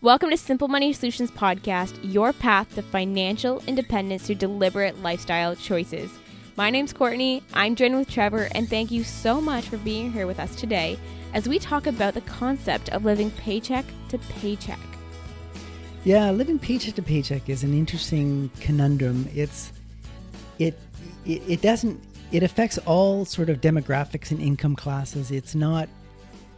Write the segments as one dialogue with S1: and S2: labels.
S1: Welcome to Simple Money Solutions Podcast, your path to financial independence through deliberate lifestyle choices. My name's Courtney, I'm joined with Trevor, and thank you so much for being here with us today as we talk about the concept of living paycheck to paycheck.
S2: Yeah, living paycheck to paycheck is an interesting conundrum. It's it it, it doesn't it affects all sort of demographics and income classes. It's not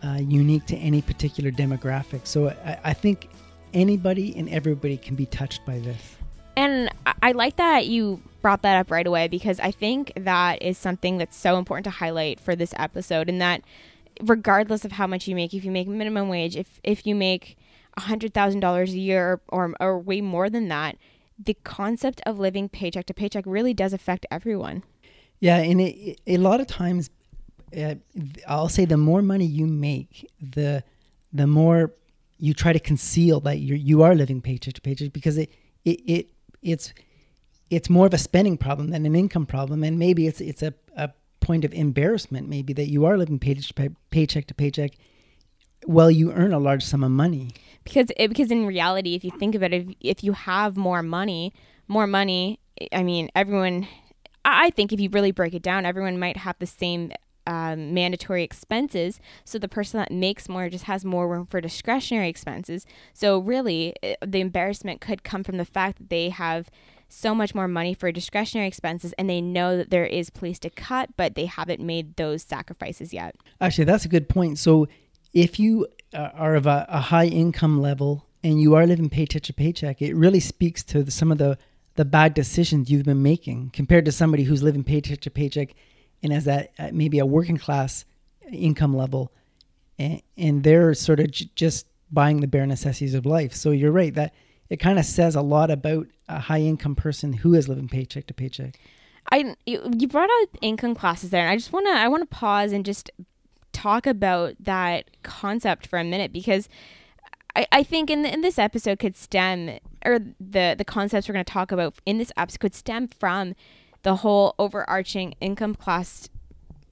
S2: uh, unique to any particular demographic. So I, I, think anybody and everybody can be touched by this.
S1: And I like that you brought that up right away because I think that is something that's so important to highlight for this episode. And that regardless of how much you make, if you make minimum wage, if if you make hundred thousand dollars a year or or way more than that, the concept of living paycheck to paycheck really does affect everyone.
S2: Yeah, and it, it, a lot of times uh, I'll say the more money you make, the the more you try to conceal that you you are living paycheck to paycheck because it it, it it's it's more of a spending problem than an income problem, and maybe it's it's a, a point of embarrassment maybe that you are living paycheck to paycheck to paycheck while you earn a large sum of money.
S1: Because it, because in reality, if you think about it, if, if you have more money, more money, I mean, everyone. I think if you really break it down, everyone might have the same um, mandatory expenses. So the person that makes more just has more room for discretionary expenses. So really, it, the embarrassment could come from the fact that they have so much more money for discretionary expenses and they know that there is place to cut, but they haven't made those sacrifices yet.
S2: Actually, that's a good point. So if you uh, are of a, a high income level and you are living paycheck to paycheck, it really speaks to the, some of the the bad decisions you've been making compared to somebody who's living paycheck to paycheck and as that uh, maybe a working class income level and, and they're sort of j- just buying the bare necessities of life. So you're right that it kind of says a lot about a high income person who is living paycheck to paycheck.
S1: I you brought up income classes there and i just want to i want to pause and just talk about that concept for a minute because I, I think in, the, in this episode could stem or the the concepts we're going to talk about in this episode could stem from the whole overarching income class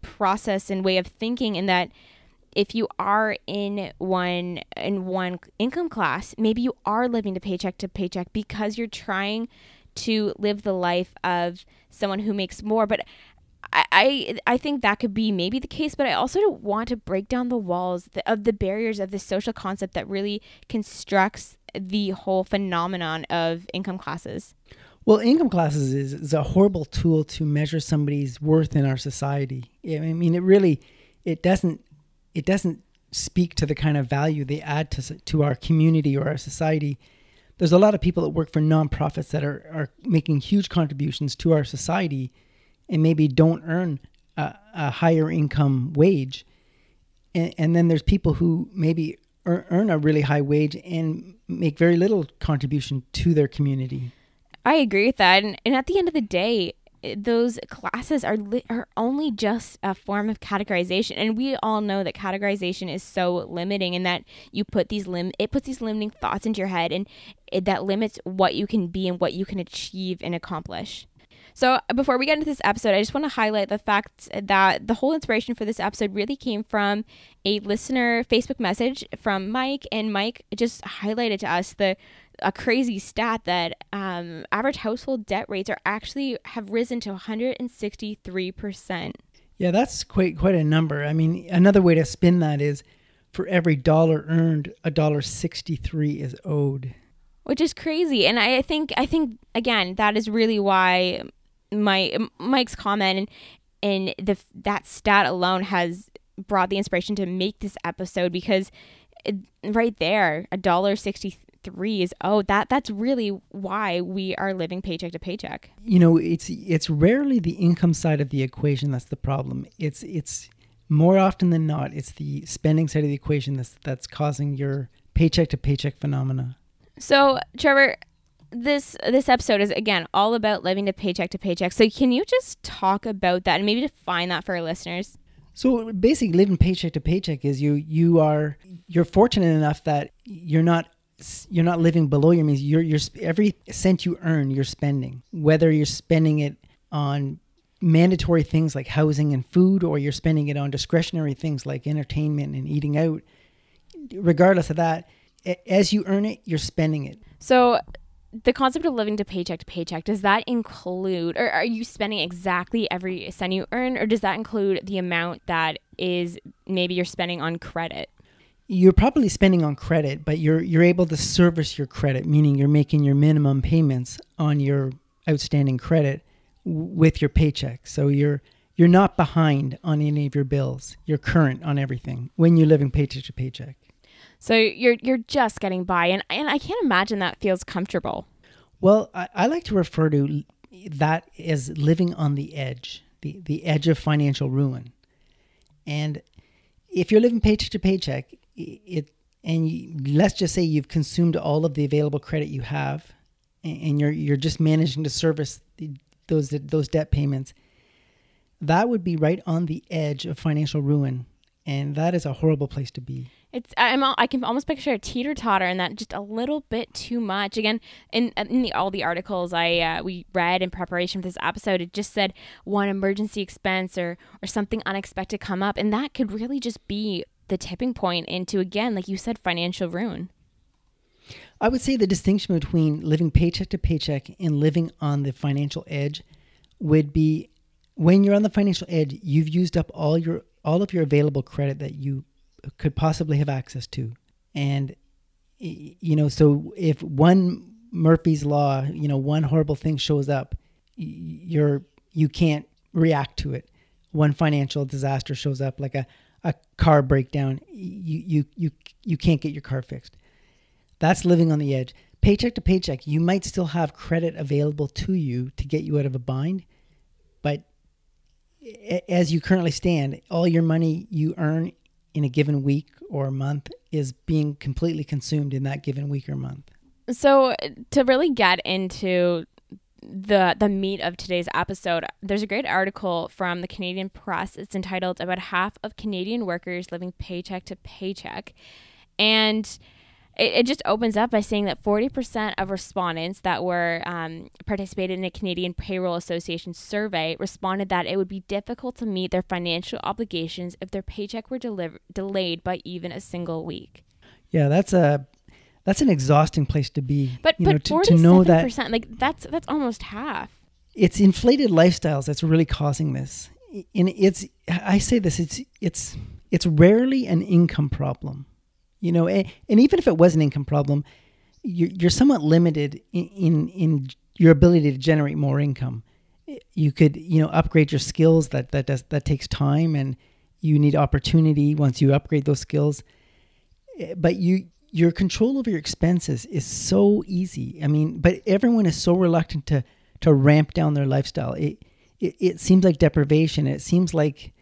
S1: process and way of thinking in that if you are in one in one income class maybe you are living to paycheck to paycheck because you're trying to live the life of someone who makes more but I, I, I think that could be maybe the case, but I also don't want to break down the walls of the barriers of the social concept that really constructs the whole phenomenon of income classes.
S2: Well, income classes is, is a horrible tool to measure somebody's worth in our society. I mean, it really it doesn't it doesn't speak to the kind of value they add to to our community or our society. There's a lot of people that work for nonprofits that are are making huge contributions to our society, and maybe don't earn a, a higher income wage. And, and, then there's people who maybe earn a really high wage and make very little contribution to their community.
S1: I agree with that. And, and at the end of the day, eh, those classes are li- are only just a form of categorization and we all know that categorization is so limiting and that you put these lim it puts these limiting thoughts into your head and it, that limits what you can be and what you can achieve and accomplish so before we get into this episode i just want to highlight the fact that the whole inspiration for this episode really came from a listener facebook message from mike and mike just highlighted to us the a crazy stat that um, average household debt rates are actually have risen to 163 percent.
S2: Yeah, that's quite quite a number. I mean, another way to spin that is for every dollar earned, a dollar 63 is owed.
S1: Which is crazy, and I think I think again that is really why my Mike's comment and and the that stat alone has brought the inspiration to make this episode because it, right there, a dollar sixty three is oh that that's really why we are living paycheck to paycheck.
S2: You know, it's it's rarely the income side of the equation that's the problem. It's it's more often than not it's the spending side of the equation that's that's causing your paycheck to paycheck phenomena.
S1: So, Trevor, this this episode is again all about living to paycheck to paycheck. So, can you just talk about that and maybe define that for our listeners?
S2: So basically, living paycheck to paycheck is you you are you're fortunate enough that you're not you're not living below your means. You're you're every cent you earn, you're spending. Whether you're spending it on mandatory things like housing and food, or you're spending it on discretionary things like entertainment and eating out. Regardless of that, as you earn it, you're spending it.
S1: So the concept of living to paycheck to paycheck does that include or are you spending exactly every cent you earn or does that include the amount that is maybe you're spending on credit
S2: You're probably spending on credit, but you're you're able to service your credit, meaning you're making your minimum payments on your outstanding credit w- with your paycheck. So you're you're not behind on any of your bills. You're current on everything when you're living paycheck to paycheck.
S1: so you're you're just getting by and and I can't imagine that feels comfortable
S2: Well, I, I like to refer to that as living on the edge, the, the edge of financial ruin. And if you're living paycheck to paycheck, it and you, let's just say you've consumed all of the available credit you have, and, you're you're just managing to service those those debt payments. That would be right on the edge of financial ruin, and that is a horrible place to be.
S1: It's I'm I can almost picture a teeter totter and that just a little bit too much. Again, in, in the, all the articles I uh, we read in preparation for this episode, it just said one emergency expense or or something unexpected come up, and that could really just be the tipping point into again, like you said, financial ruin.
S2: I would say the distinction between living paycheck to paycheck and living on the financial edge would be when you're on the financial edge, you've used up all your all of your available credit that you could possibly have access to. And you know, so if one Murphy's law, you know, one horrible thing shows up, you're you can't react to it. One financial disaster shows up like a a car breakdown, you you you you can't get your car fixed. That's living on the edge. Paycheck to paycheck, you might still have credit available to you to get you out of a bind, but as you currently stand, all your money you earn in a given week or month is being completely consumed in that given week or month.
S1: So to really get into the the meat of today's episode, there's a great article from the Canadian Press. It's entitled "About Half of Canadian Workers Living Paycheck to Paycheck," and it, it just opens up by saying that 40% of respondents that were um, participated in a Canadian Payroll Association survey responded that it would be difficult to meet their financial obligations if their paycheck were deliver- delayed by even a single week.
S2: Yeah, that's a that's an exhausting place to be.
S1: But
S2: you
S1: but
S2: know, to,
S1: forty
S2: to know that
S1: percent like that's that's almost half.
S2: it's inflated lifestyles that's really causing this. And it's I say this it's it's it's rarely an income problem. You know, and, and even if it was an income problem, you're, you're somewhat limited in, in in your ability to generate more income. You could you know upgrade your skills that that does that takes time and you need opportunity once you upgrade those skills. But you your control over your expenses is so easy. I mean, but everyone is so reluctant to to ramp down their lifestyle. It it, it seems like deprivation. It seems like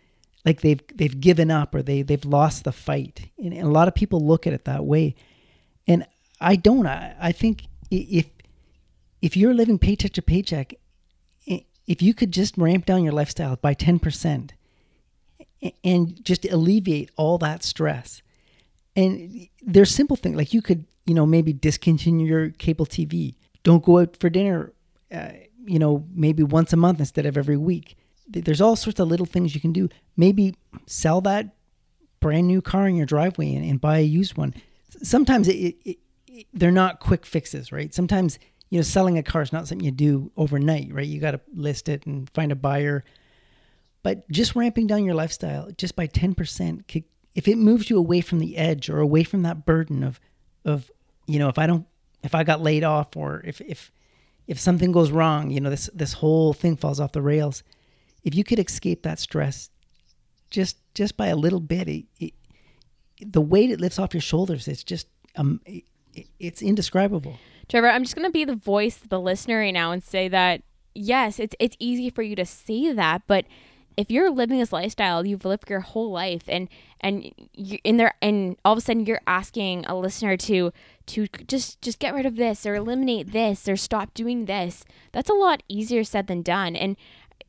S2: like they've they've given up or they they've lost the fight. And, and a lot of people look at it that way. And I don't. I, I think if if you're living paycheck to paycheck, if you could just ramp down your lifestyle by ten percent and just alleviate all that stress. And there's simple things like you could, you know, maybe discontinue your cable TV. Don't go out for dinner, uh, you know, maybe once a month instead of every week. There's all sorts of little things you can do. Maybe sell that brand new car in your driveway and, and buy a used one. Sometimes it, it, it, they're not quick fixes, right? Sometimes, you know, selling a car is not something you do overnight, right? You got to list it and find a buyer but just ramping down your lifestyle just by 10% could, if it moves you away from the edge or away from that burden of of you know if i don't if i got laid off or if if if something goes wrong you know this this whole thing falls off the rails if you could escape that stress just just by a little bit it, it, the weight it lifts off your shoulders it's just um it, it's indescribable.
S1: Trevor, I'm just gonna be the voice of the listener right now and say that yes, it's it's easy for you to say that, but if you're living this lifestyle you've lived your whole life and and you in there and all of a sudden you're asking a listener to to just just get rid of this or eliminate this or stop doing this that's a lot easier said than done. And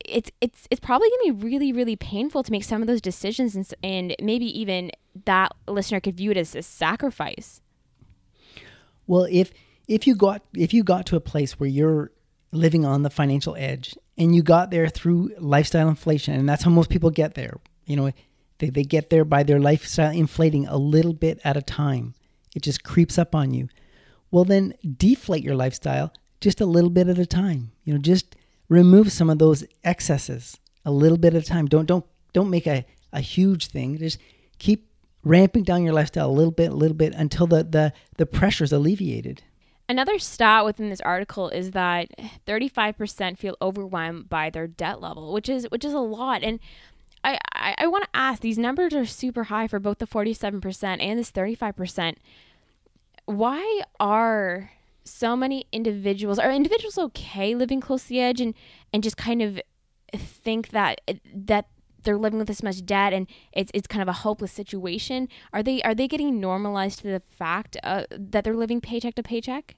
S1: it's it's it's probably gonna be really really painful to make some of those decisions and, and maybe even that listener could view it as a sacrifice.
S2: Well, if if you got if you got to a place where you're living on the financial edge and you got there through lifestyle inflation, and that's how most people get there. You know, they, they get there by their lifestyle inflating a little bit at a time. it just creeps up on you. Well, then deflate your lifestyle just a little bit at a time. You know, just remove some of those excesses a little bit at a time. Don't don't don't make a, a huge thing. Just keep ramping down your lifestyle a little bit, a little bit until the the, the pressure is alleviated.
S1: Another stat within this article is that 35% feel overwhelmed by their debt level, which is which is a lot. And I, I, I want to ask these numbers are super high for both the 47% and this 35%. Why are so many individuals are individuals okay living close to the edge and and just kind of think that that they're living with this much debt and it's it's kind of a hopeless situation are they are they getting normalized to the fact uh, that they're living paycheck to paycheck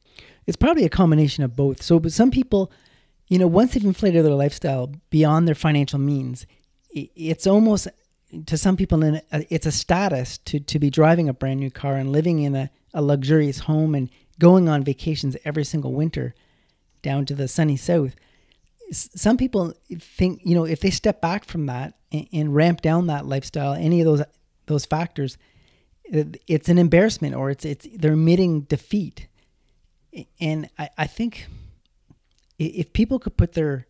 S2: it's probably a combination of both so but some people you know once they've inflated their lifestyle beyond their financial means it's almost to some people it's a status to to be driving a brand new car and living in a, a luxurious home and going on vacations every single winter down to the sunny south. Some people think, you know, if they step back from that and, and ramp down that lifestyle, any of those those factors, it's an embarrassment or it's it's they're admitting defeat. And I, I think if people could put their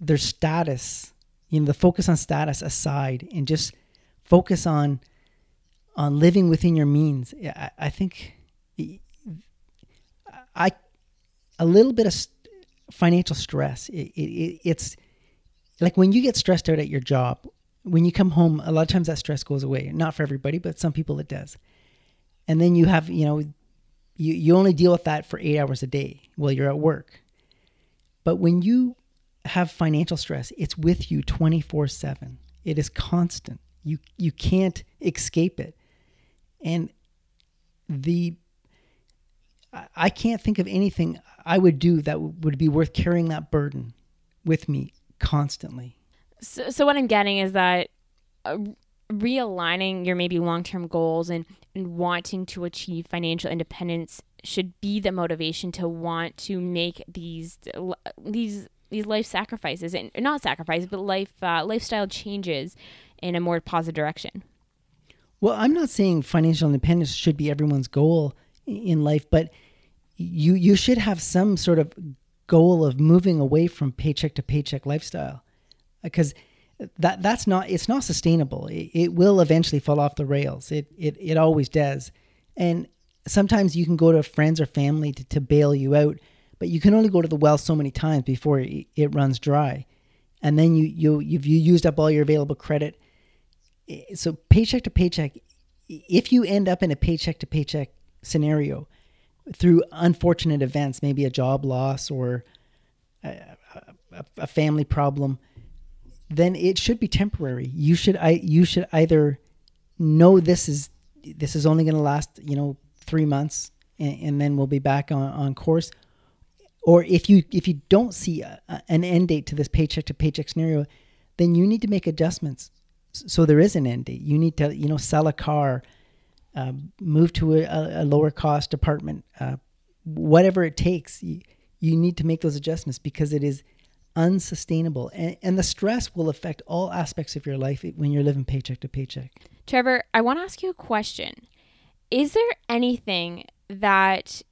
S2: their status, you know, the focus on status aside and just focus on on living within your means, I, I think I a little bit of financial stress. It, it, it's like when you get stressed out at your job, when you come home, a lot of times that stress goes away. Not for everybody, but some people it does. And then you have, you know, you, you only deal with that for eight hours a day while you're at work. But when you have financial stress, it's with you 24 7. It is constant. You you can't escape it. And the I can't think of anything I would do that would be worth carrying that burden with me constantly.
S1: So, so what I'm getting is that uh, realigning your maybe long term goals and, and wanting to achieve financial independence should be the motivation to want to make these these these life sacrifices and not sacrifices but life uh, lifestyle changes in a more positive direction.
S2: Well, I'm not saying financial independence should be everyone's goal in life, but you you should have some sort of goal of moving away from paycheck to paycheck lifestyle because that that's not it's not sustainable. It, it, will eventually fall off the rails. It, it it always does. And sometimes you can go to friends or family to, to bail you out but you can only go to the well so many times before it, runs dry. And then you you you've you used up all your available credit. So paycheck to paycheck if you end up in a paycheck to paycheck scenario through unfortunate events, maybe a job loss or a, a, a family problem, then it should be temporary. You should I you should either know this is this is only going to last you know three months and, and, then we'll be back on, on course. Or if you if you don't see a, an end date to this paycheck to paycheck scenario then you need to make adjustments. So there is an end date. You need to you know sell a car uh, move to a, a, lower cost apartment, uh, whatever it takes. You, you need to make those adjustments because it is unsustainable. And, and the stress will affect all aspects of your life when you're living paycheck to paycheck.
S1: Trevor, I want to ask you a question. Is there anything that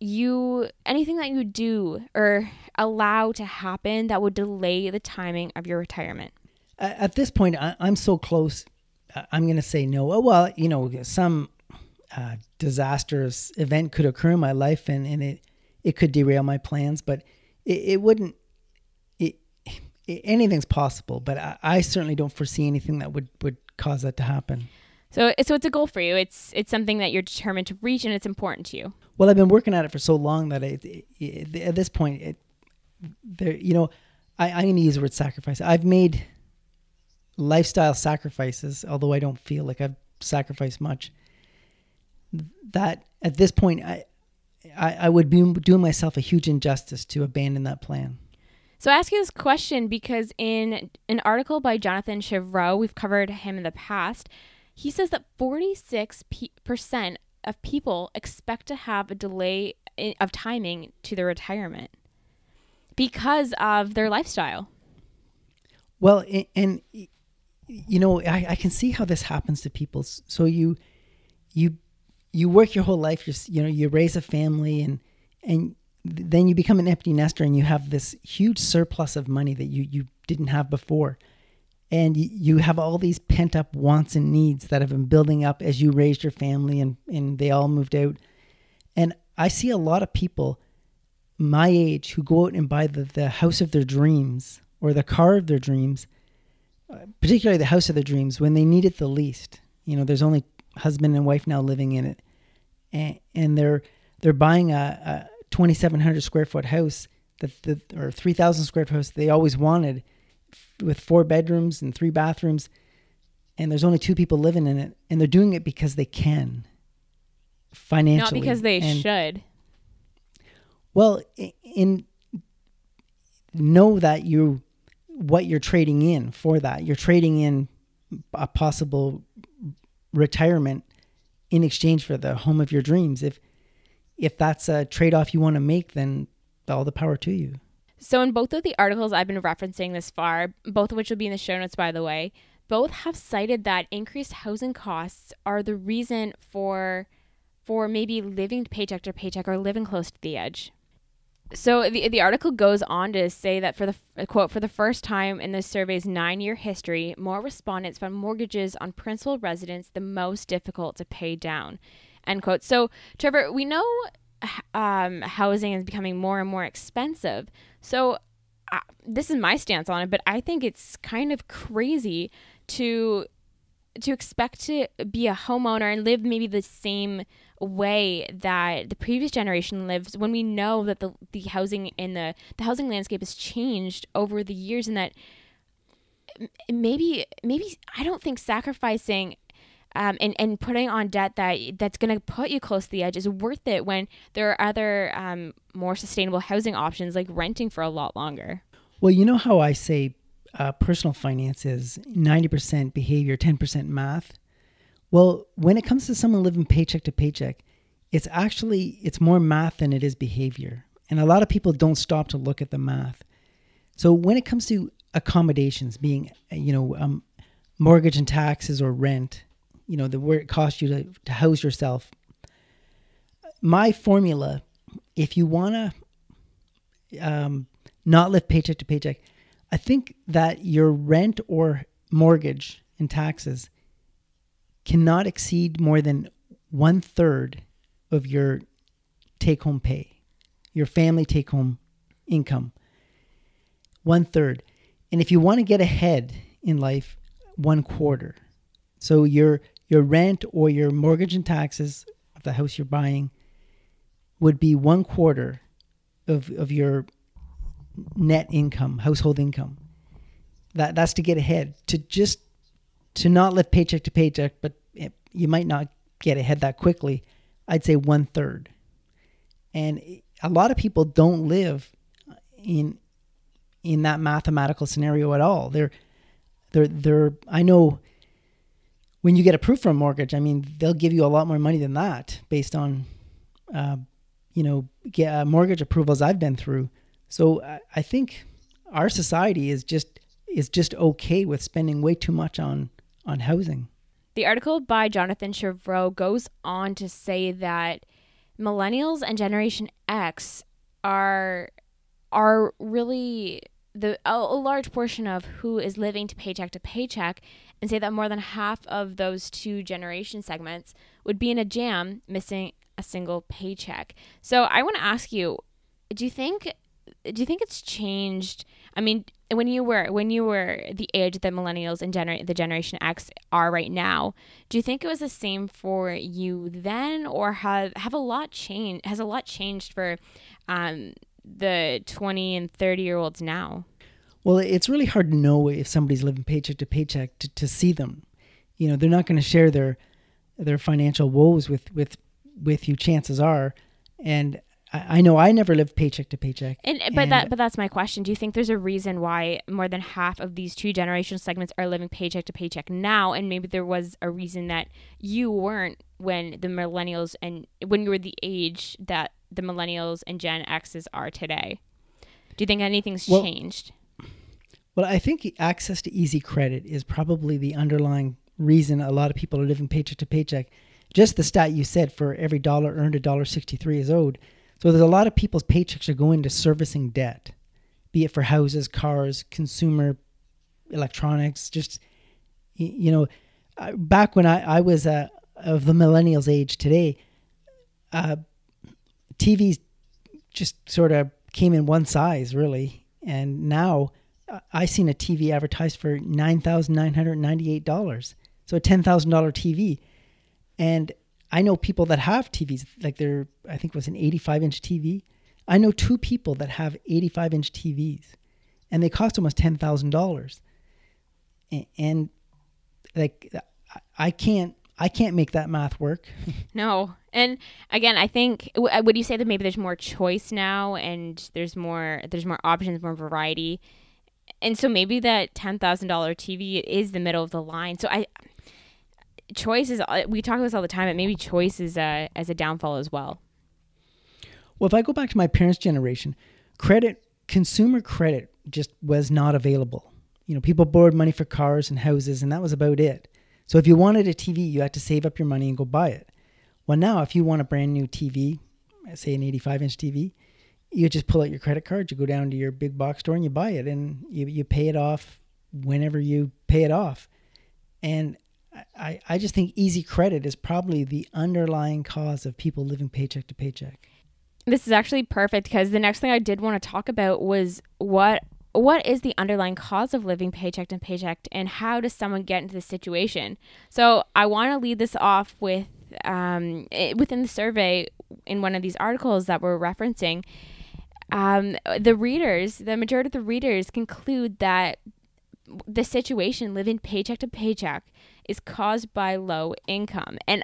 S1: you anything that you do or allow to happen that would delay the timing of your retirement?
S2: At this point, I, am so close I'm going to say no. Oh, well, you know, some uh, disastrous event could occur in my life and, and it, it could derail my plans, but it, it wouldn't, it, it, anything's possible, but I, I certainly don't foresee anything that would, would cause that to happen.
S1: So, so it's a goal for you. It's it's something that you're determined to reach, and it's important to you.
S2: Well, I've been working at it for so long that I, at this point, it, there, you know, I, I'm going to use the word sacrifice. I've made lifestyle sacrifices, although I don't feel like I've sacrificed much, that at this point I, I, I would be doing myself a huge injustice to abandon that plan.
S1: So I ask you this question because in an article by Jonathan Chevreau, we've covered him in the past, he says that 46% of people expect to have a delay of timing to their retirement because of their lifestyle.
S2: Well, and you know, I, I can see how this happens to people. So you, you, you work your whole life. You you know you raise a family and and then you become an empty nester and you have this huge surplus of money that you you didn't have before and you have all these pent up wants and needs that have been building up as you raised your family and, and they all moved out. And I see a lot of people my age who go out and buy the, the house of their dreams or the car of their dreams, particularly the house of their dreams, when they need it the least. You know, there's only husband and wife now living in it, and, and they're they're buying a, a 2,700 square foot house that the, or 3,000 square foot house they always wanted, with four bedrooms and three bathrooms, and there's only two people living in it, and they're doing it because they can, financially,
S1: not because they
S2: and,
S1: should.
S2: Well, in know that you what you're trading in for that. You're trading in a possible retirement in exchange for the home of your dreams. If if that's a trade off you want to make, then all the power to you.
S1: So, in both of the articles I've been referencing this far, both of which will be in the show notes, by the way, both have cited that increased housing costs are the reason for for maybe living paycheck to paycheck or living close to the edge. So the the article goes on to say that for the quote for the first time in the survey's 9-year history, more respondents found mortgages on principal residence the most difficult to pay down. End quote. So Trevor, we know um, housing is becoming more and more expensive. So uh, this is my stance on it, but I think it's kind of crazy to to expect to be a homeowner and live maybe the same way that the previous generation lives when we know that the, the housing in the the housing landscape has changed over the years and that maybe maybe I don't think sacrificing um, and and putting on debt that that's going to put you close to the edge is worth it when there are other um, more sustainable housing options like renting for a lot longer.
S2: Well, you know how I say uh, personal finance is ninety percent behavior, ten percent math. Well, when it comes to someone living paycheck to paycheck, it's actually it's more math than it is behavior, and a lot of people don't stop to look at the math. So when it comes to accommodations, being you know um, mortgage and taxes or rent, you know, the where it costs you to, to house yourself. My formula, if you want to um, not live paycheck to paycheck, I think that your rent or mortgage and taxes cannot exceed more than one third of your take home pay, your family take home income. One third. And if you want to get ahead in life, one quarter. So your your rent or your mortgage and taxes of the house you're buying would be one quarter of, of your net income, household income. That that's to get ahead. To just to not live paycheck to paycheck, but it, you might not get ahead that quickly. I'd say one third, and a lot of people don't live in in that mathematical scenario at all. They're they're they're. I know when you get approved for a mortgage, I mean, they'll give you a lot more money than that based on, uh, you know, get, uh, mortgage approvals I've been through. So I, I think our society is just is just okay with spending way too much on on housing.
S1: The article by Jonathan Chevreau goes on to say that millennials and Generation X are are really the a, a, large portion of who is living to paycheck to paycheck and say that more than half of those two generation segments would be in a jam missing a single paycheck. So I want to ask you, do you think do you think it's changed? I mean, when you were when you were the age that millennials and gener- the generation X are right now, do you think it was the same for you then or have have a lot changed has a lot changed for um the 20 and 30 year olds now?
S2: Well, it's really hard to know if somebody's living paycheck to paycheck to, to see them. You know, they're not going to share their their financial woes with with with you. Chances are, and I, I know I never lived paycheck to paycheck.
S1: And but and that but that's my question. Do you think there's a reason why more than half of these two generation segments are living paycheck to paycheck now, and maybe there was a reason that you weren't when the millennials and when you were the age that the millennials and Gen X's are today? Do you think anything's well, changed?
S2: Well, I think access to easy credit is probably the underlying reason a lot of people are living paycheck to paycheck. just the stat you said for every dollar earned, a dollar sixty-three is owed. So there's a lot of people's paychecks are going to servicing debt, be it for houses, cars, consumer electronics. Just you know, back when I I was uh, of the millennials age today, uh, TVs just sort of came in one size really, and now I seen a TV advertised for nine thousand nine hundred ninety-eight dollars, so a ten thousand dollar TV, and I know people that have TVs like they're I think it was an eighty-five inch TV. I know two people that have eighty-five inch TVs, and they cost almost ten thousand dollars, and like I can't I can't make that math work.
S1: no. And again, I think uh, would you say that maybe there's more choice now and there's more there's more options, more variety. And so maybe that $10,000 TV is the middle of the line. So I choice is uh, we talk about this all the time, but maybe choice is a, as a downfall as well.
S2: Well, if I go back to my parents' generation, credit consumer credit just was not available. You know, people borrowed money for cars and houses and that was about it so if you wanted a TV, you had to save up your money and go buy it. Well, now if you want a brand new TV, say an 85 inch TV, you just pull out your credit card, you go down to your big box store and you buy it and you, you pay it off whenever you pay it off. And I, I just think easy credit is probably the underlying cause of people living paycheck to paycheck.
S1: This is actually perfect because the next thing I did want to talk about was what what is the underlying cause of living paycheck to paycheck and how does someone get into this situation so i want to lead this off with um, it, within the survey in one of these articles that we're referencing um, the readers the majority of the readers conclude that the situation living paycheck to paycheck is caused by low income and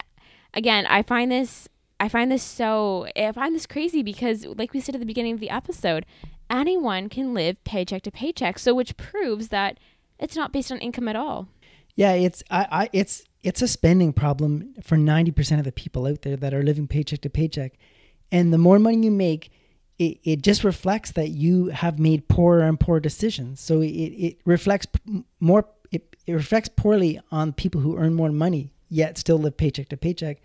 S1: again i find this I find this so I find this crazy because like we said at the beginning of the episode, anyone can live paycheck to paycheck. So which proves that it's not based on income at all.
S2: Yeah, it's I, I it's it's a spending problem for 90% of the people out there that are living paycheck to paycheck. And the more money you make, it, it just reflects that you have made poorer and poorer decisions. So it, it reflects more it, it reflects poorly on people who earn more money yet still live paycheck to paycheck.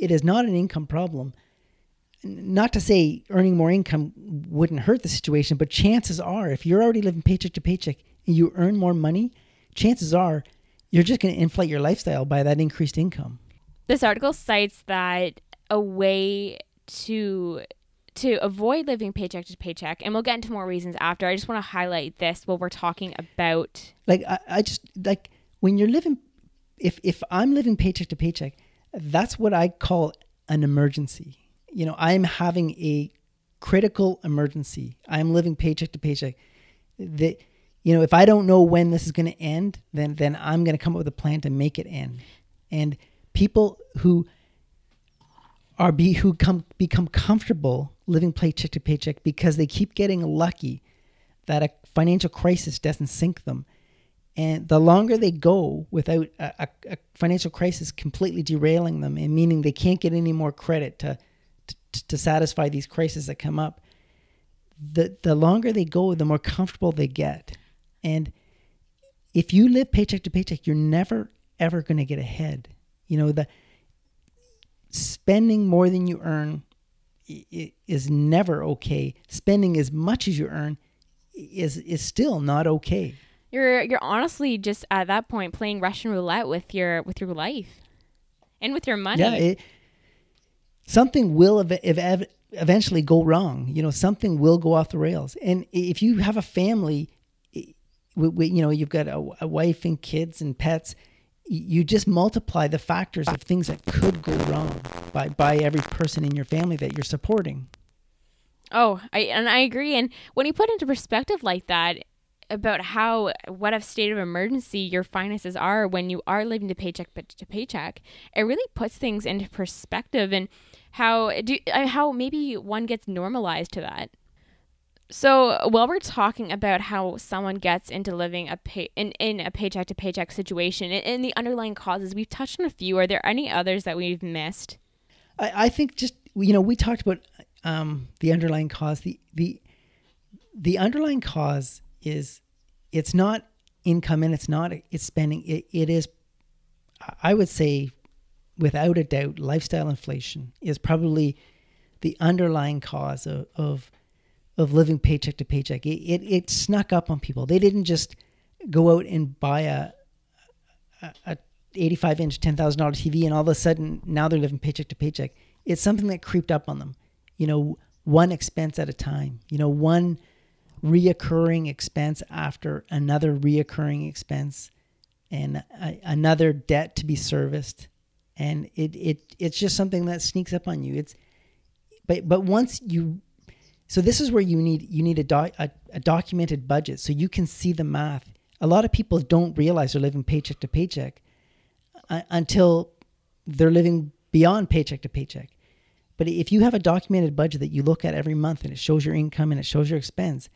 S2: It is not an income problem not to say earning more income wouldn't hurt the situation, but chances are, if you're already living paycheck to paycheck and you earn more money, chances are you're just going to inflate your lifestyle by that increased income.
S1: This article cites that a way to to avoid living paycheck to paycheck, and we'll get into more reasons after. I just want to highlight this while we're talking about.
S2: Like I, I just like when you're living, if if I'm living paycheck to paycheck, that's what I call an emergency you know, I'm having a critical emergency. I'm living paycheck to paycheck. That you know, if I don't know when this is going to end, then then I'm going to come up with a plan to make it end. And people who are be who come become comfortable living paycheck to paycheck because they keep getting lucky that a financial crisis doesn't sink them. And the longer they go without a, a, financial crisis completely derailing them and meaning they can't get any more credit to to, to satisfy these crises that come up, the the longer they go, the more comfortable they get. And if you live paycheck to paycheck, you're never ever going to get ahead. You know, the spending more than you earn is never okay. Spending as much as you earn is is still not okay.
S1: You're you're honestly just at that point playing Russian roulette with your with your life and with your money.
S2: Yeah, it, something will ev- ev- eventually go wrong. You know, something will go off the rails. And if you have a family, you know, you've got a, a wife and kids and pets, you just multiply the factors of things that could go wrong by, by every person in your family that you're supporting.
S1: Oh, I and I agree. And when you put into perspective like that, about how what a state of emergency your finances are when you are living to paycheck to paycheck, it really puts things into perspective and how do uh, how maybe one gets normalized to that. So while we're talking about how someone gets into living a pay in, in a paycheck to paycheck situation and, and the underlying causes, we've touched on a few. Are there any others that we've missed?
S2: I, I think just you know we talked about um, the underlying cause. The the the underlying cause is it's not income and it's not it's spending. It, it is I would say without a doubt, lifestyle inflation is probably the underlying cause of of, of living paycheck to paycheck. It, it, it snuck up on people. They didn't just go out and buy a a, a 85 inch $10,000 TV and all of a sudden now they're living paycheck to paycheck. It's something that creeped up on them. You know, one expense at a time. You know, one reoccurring expense after another reoccurring expense and a, another debt to be serviced and it, it it's just something that sneaks up on you it's but but once you so this is where you need you need a, doc, a, a documented budget so you can see the math. A lot of people don't realize they're living paycheck to paycheck uh, until they're living beyond paycheck to paycheck. But if you have a documented budget that you look at every month and it shows your income and it shows your expense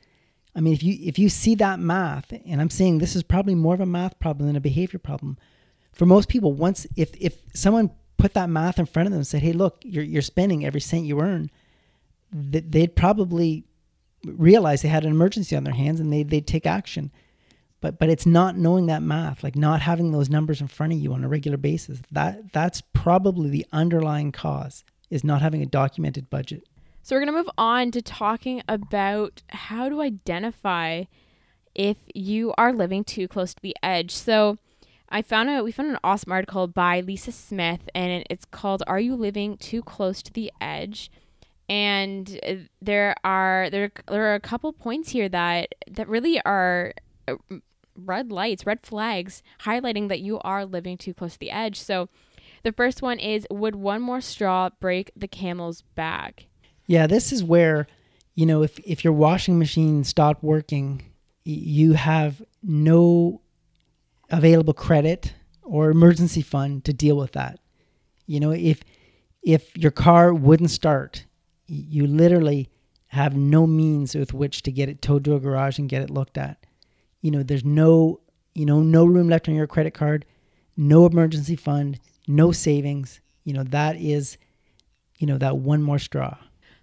S2: I mean, if you if you see that math, and I'm saying this is probably more of a math problem than a behavior problem, for most people, once if if someone put that math in front of them and said, "Hey, look, you're you're spending every cent you earn," they'd probably realize they had an emergency on their hands and they they'd take action. But but it's not knowing that math, like not having those numbers in front of you on a regular basis. That that's probably the underlying cause is not having a documented budget.
S1: So we're going to move on to talking about how to identify if you are living too close to the edge. So I found a we found an awesome article by Lisa Smith and it's called Are You Living Too Close to the Edge? And uh, there are there there are a couple points here that that really are uh, red lights, red flags highlighting that you are living too close to the edge. So the first one is would one more straw break the camel's back?
S2: Yeah, this is where, you know, if if your washing machine stopped working, you have no available credit or emergency fund to deal with that. You know, if if your car wouldn't start, you literally have no means with which to get it towed to a garage and get it looked at. You know, there's no, you know, no room left on your credit card, no emergency fund, no savings. You know, that is, you know, that one more straw.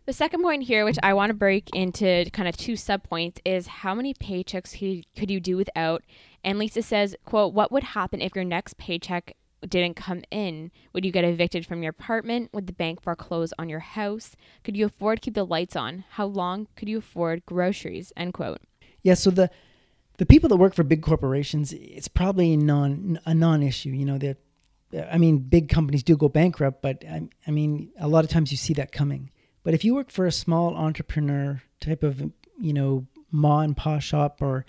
S1: The second point here, which I want to break into kind of two sub points, is how many paychecks could you do without? And Lisa says, quote, what would happen if your next paycheck didn't come in? Would you get evicted from your apartment? Would the bank foreclose on your house? Could you afford to keep the lights on? How long could you afford groceries? End quote.
S2: Yeah, so the the people that work for big corporations, it's probably non a non-issue. You know, that I mean, big companies do go bankrupt, but I, I mean, a lot of times you see that coming. But if you work for a small entrepreneur type of, you know, ma and pa shop, or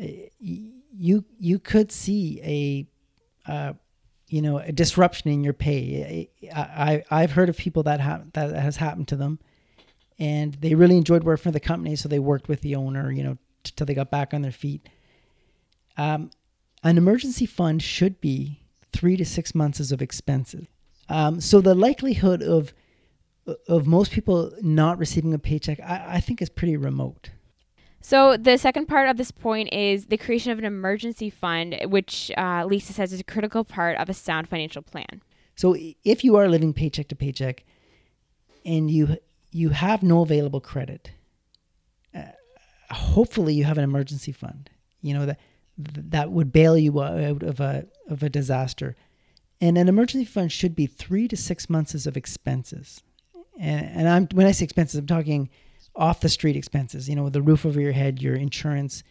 S2: uh, you you could see a, uh, you know, a disruption in your pay. I, I have heard of people that have that has happened to them, and they really enjoyed working for the company, so they worked with the owner, you know, till they got back on their feet. Um, an emergency fund should be three to six months of expenses. Um, so the likelihood of of most people not receiving a paycheck, I, I think is pretty remote.
S1: So the second part of this point is the creation of an emergency fund, which uh, Lisa says is a critical part of a sound financial plan.
S2: So if you are living paycheck to paycheck, and you you have no available credit, uh, hopefully you have an emergency fund. You know that that would bail you out of a of a disaster, and an emergency fund should be three to six months of expenses and, and I'm when I say expenses, I'm talking off the street expenses. You know, the roof over your head, your insurance,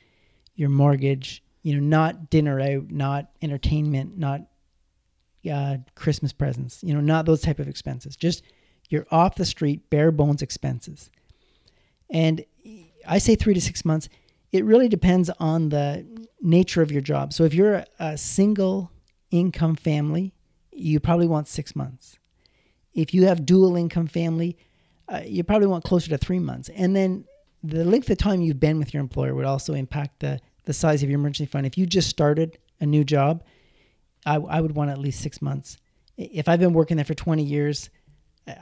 S2: your mortgage. You know, not dinner out, not entertainment, not uh, Christmas presents. You know, not those type of expenses. Just your off the street, bare bones expenses. And I say three to six months. It really depends on the nature of your job. So if you're a, a single income family, you probably want six months. If you have dual income family, uh, you probably want closer to three months. And then the length of time you've been with your employer would also impact the, the size of your emergency fund. If you just started a new job, I, I would want at least six months. If I've been working there for 20 years,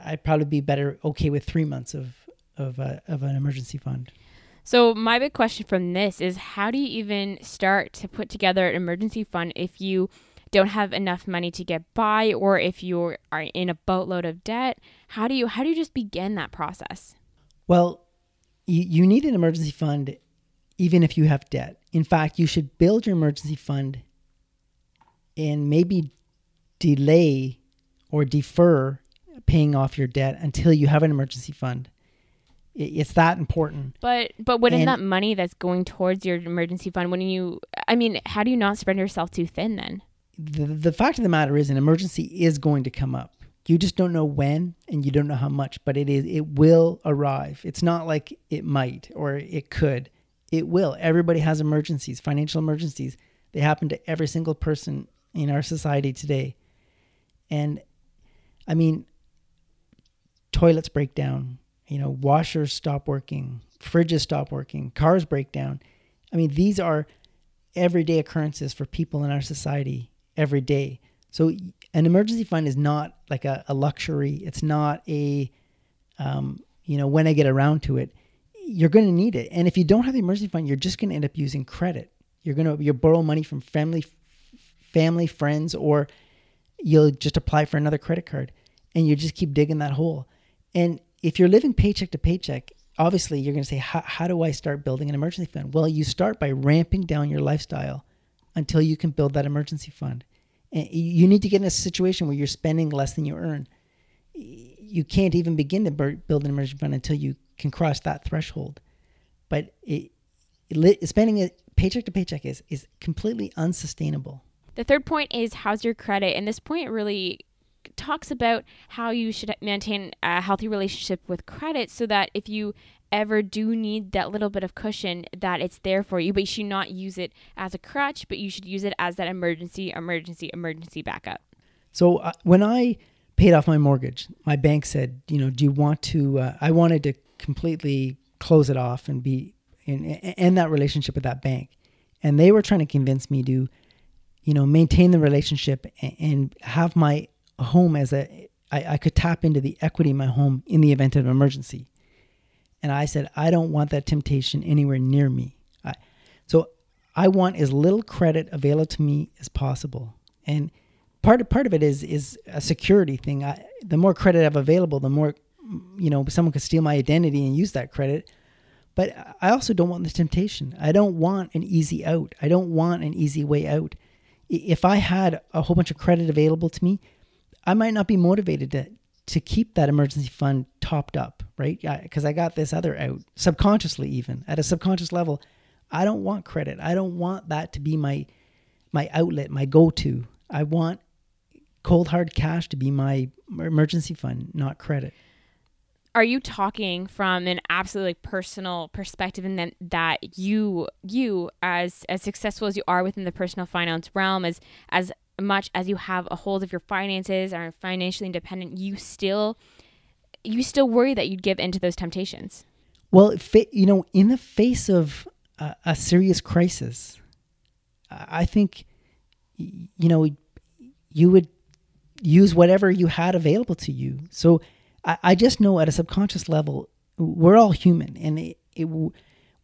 S2: I'd probably be better okay with three months of, of, uh, of an emergency fund.
S1: So my big question from this is how do you even start to put together an emergency fund if you don't have enough money to get by or if you are in a boatload of debt how do you how do you just begin that process
S2: well you, you need an emergency fund even if you have debt in fact you should build your emergency fund and maybe delay or defer paying off your debt until you have an emergency fund. It's that important.
S1: But but wouldn't and that money that's going towards your emergency fund, wouldn't you? I mean, how do you not spread yourself too thin then?
S2: The the fact of the matter is, an emergency is going to come up. You just don't know when, and you don't know how much, but it is it will arrive. It's not like it might or it could. It will. Everybody has emergencies, financial emergencies. They happen to every single person in our society today. And I mean, toilets break down, you know, washers stop working, fridges stop working, cars break down. I mean, these are everyday occurrences for people in our society every day. So an emergency fund is not like a, a luxury. It's not a, um, you know, when I get around to it, you're going to need it. And if you don't have the emergency fund, you're just going to end up using credit. You're going to you borrow money from family, family, friends, or you'll just apply for another credit card, and you just keep digging that hole. And if you're living paycheck to paycheck, obviously you're going to say, how do I start building an emergency fund? Well, you start by ramping down your lifestyle until you can build that emergency fund. And you need to get in a situation where you're spending less than you earn. You can't even begin to build an emergency fund until you can cross that threshold. But it, it, spending it paycheck to paycheck is is completely unsustainable.
S1: The third point is how's your credit, and this point really talks about how you should maintain a healthy relationship with credit so that if you ever do need that little bit of cushion that it's there for you but you should not use it as a crutch but you should use it as that emergency emergency emergency backup
S2: so uh, when i paid off my mortgage my bank said you know do you want to uh, i wanted to completely close it off and be in end that relationship with that bank and they were trying to convince me to you know maintain the relationship and, and have my home as a I, I could tap into the equity in my home in the event of an emergency. And I said, I don't want that temptation anywhere near me. I, so I want as little credit available to me as possible. And part of, part of it is is a security thing. I, the more credit I have available, the more you know someone could steal my identity and use that credit. But I also don't want the temptation. I don't want an easy out. I don't want an easy way out. If I had a whole bunch of credit available to me, I might not be motivated to to keep that emergency fund topped up, right? Because I got this other out subconsciously, even at a subconscious level. I don't want credit. I don't want that to be my my outlet, my go to. I want cold hard cash to be my emergency fund, not credit.
S1: Are you talking from an absolutely personal perspective, and then that you you as as successful as you are within the personal finance realm, as as much as you have a hold of your finances are financially independent, you still you still worry that you'd give into those temptations.
S2: Well, you know, in the face of a, a serious crisis, I think you know you would use whatever you had available to you. So I, I just know at a subconscious level, we're all human, and it, it,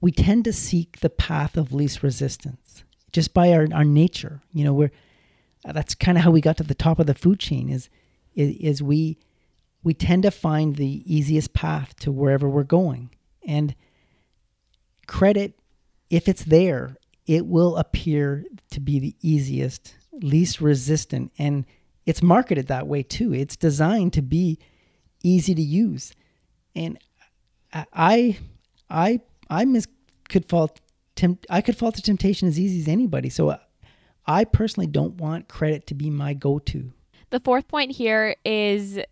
S2: we tend to seek the path of least resistance just by our, our nature. You know, we're that's kind of how we got to the top of the food chain is, is, is we we tend to find the easiest path to wherever we're going. And credit if it's there it will appear to be the easiest least resistant. And it's marketed that way too. It's designed to be easy to use. And i i i mis- could fall tempt i could fall to temptation as easy as anybody. So I personally don't want credit to be my go to.
S1: The fourth point here is uh,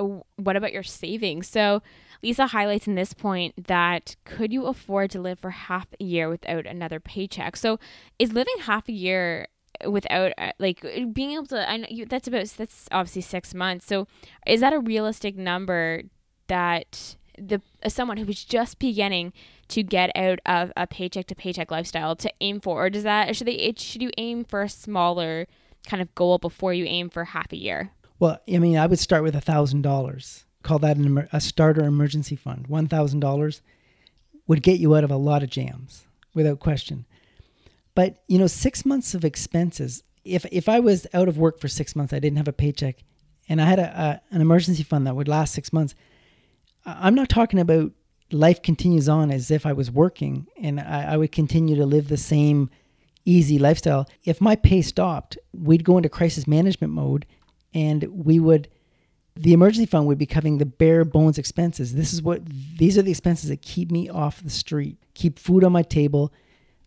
S1: Uh, what about your savings? So, Lisa highlights in this point that could you afford to live for half a year without another paycheck? So, is living half a year without uh, like uh, being able to I know you, that's about that's obviously 6 months. So, is that a realistic number that the uh, someone who was just beginning to get out of a paycheck to paycheck lifestyle to aim for, or does that should they should you aim for a smaller kind of goal before you aim for half a year?
S2: Well, I mean, I would start with a thousand dollars. Call that an, a starter emergency fund. One thousand dollars would get you out of a lot of jams without question. But you know, six months of expenses. If if I was out of work for six months, I didn't have a paycheck, and I had a, a an emergency fund that would last six months. I'm not talking about life continues on as if I was working and I, I, would continue to live the same easy lifestyle. If my pay stopped, we'd go into crisis management mode and we would the emergency fund would be covering the bare bones expenses. This is what these are the expenses that keep me off the street, keep food on my table.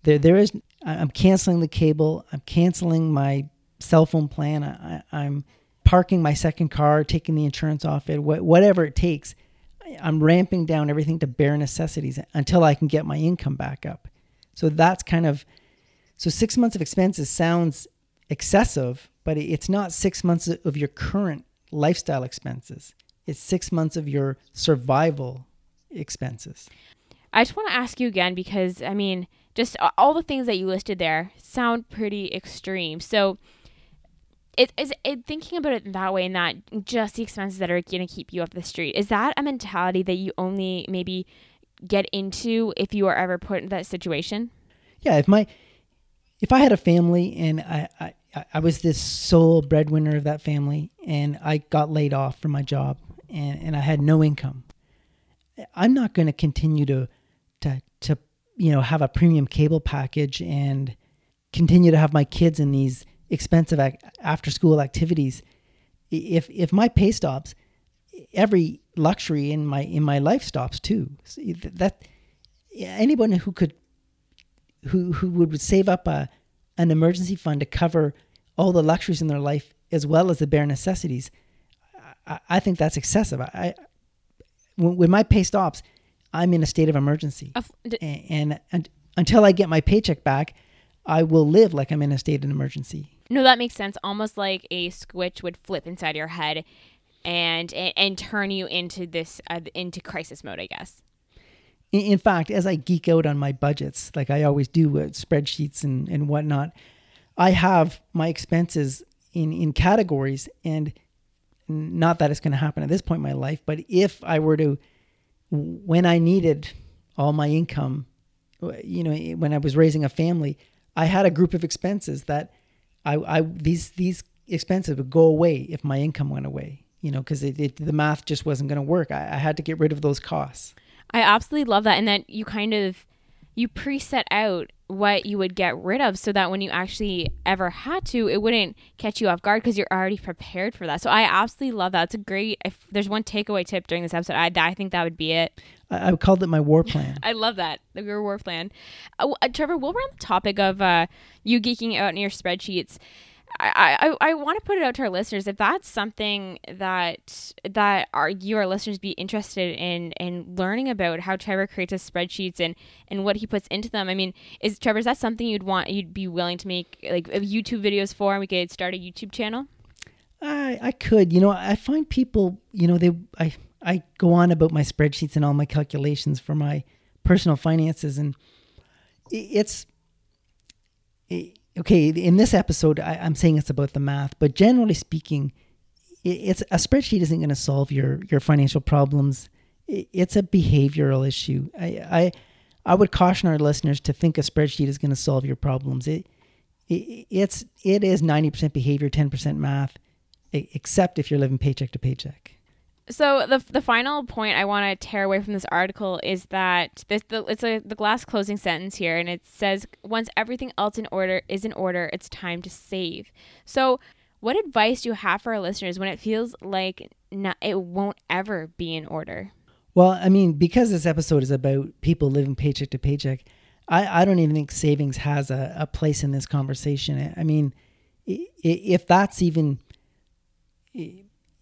S2: There, there is. I'm canceling the cable. I'm canceling my cell phone plan. I, I'm parking my second car, taking the insurance off it, wh- whatever it takes. I'm ramping down everything to bare necessities until I can get my income back up. So that's kind of so six months of expenses sounds excessive, but it's not six months of your current lifestyle expenses. It's six months of your survival expenses.
S1: I just want to ask you again because I mean, just all the things that you listed there sound pretty extreme. So, it is it, thinking about it that way, and that just the expenses that are going to keep you off the street. Is that a mentality that you only maybe get into if you are ever put in that situation?
S2: Yeah, if my if I had a family and I, I I was this sole breadwinner of that family, and I got laid off from my job, and, and I had no income. I'm not going to continue to, to, to, you know, have a premium cable package and continue to have my kids in these expensive ac- after school activities. If if my pay stops, every luxury in my in my life stops too. So that anyone who could who who would save up a an emergency fund to cover all the luxuries in their life as well as the bare necessities, I, I think that's excessive. I, when, when, my pay stops, I'm in a state of emergency, uh, d- and, and, and until I get my paycheck back, I will live like I'm in a state of emergency.
S1: No, that makes sense. Almost like a switch would flip inside your head, and and, and turn you into this uh, into crisis mode. I guess.
S2: In, fact, as I geek out on my budgets, like I always do with spreadsheets and and whatnot, I have my expenses in in categories and not that it's going to happen at this point in my life, but if I were to when I needed all my income, you know, when I was raising a family, I had a group of expenses that I, I these these expenses would go away if my income went away, you know, because the math just wasn't going to work. I, I had to get rid of those costs.
S1: I absolutely love that, and that you kind of you preset out what you would get rid of so that when you actually ever had to, it wouldn't catch you off guard because you're already prepared for that. So I absolutely love that. It's a great, if there's one takeaway tip during this episode, I, I think that would be it.
S2: I, I called it my war plan.
S1: I love that. Your war plan. Uh, uh, Trevor, while we're on the topic of uh, you geeking out in your spreadsheets, I, I, I want to put it out to our listeners if that's something that that our your listeners be interested in in learning about how Trevor creates his spreadsheets and and what he puts into them. I mean, is Trevor is that something you'd want you'd be willing to make like uh, YouTube videos for, and we could start a YouTube channel?
S2: I I could. You know, I find people. You know, they I I go on about my spreadsheets and all my calculations for my personal finances, and it's. It, okay, in this episode, I, am saying it's about the math, but generally speaking, it's a spreadsheet isn't going to solve your your financial problems. It's a behavioral issue. I, I I would caution our listeners to think a spreadsheet is going to solve your problems. It, it it's it is ninety percent behavior, ten percent math, except if you're living paycheck to paycheck.
S1: So the the final point I want to tear away from this article is that this the, it's a the glass closing sentence here, and it says once everything else in order is in order, it's time to save. So, what advice do you have for our listeners when it feels like not, it won't ever be in order?
S2: Well, I mean, because this episode is about people living paycheck to paycheck, I, I don't even think savings has a, a place in this conversation. I mean, if that's even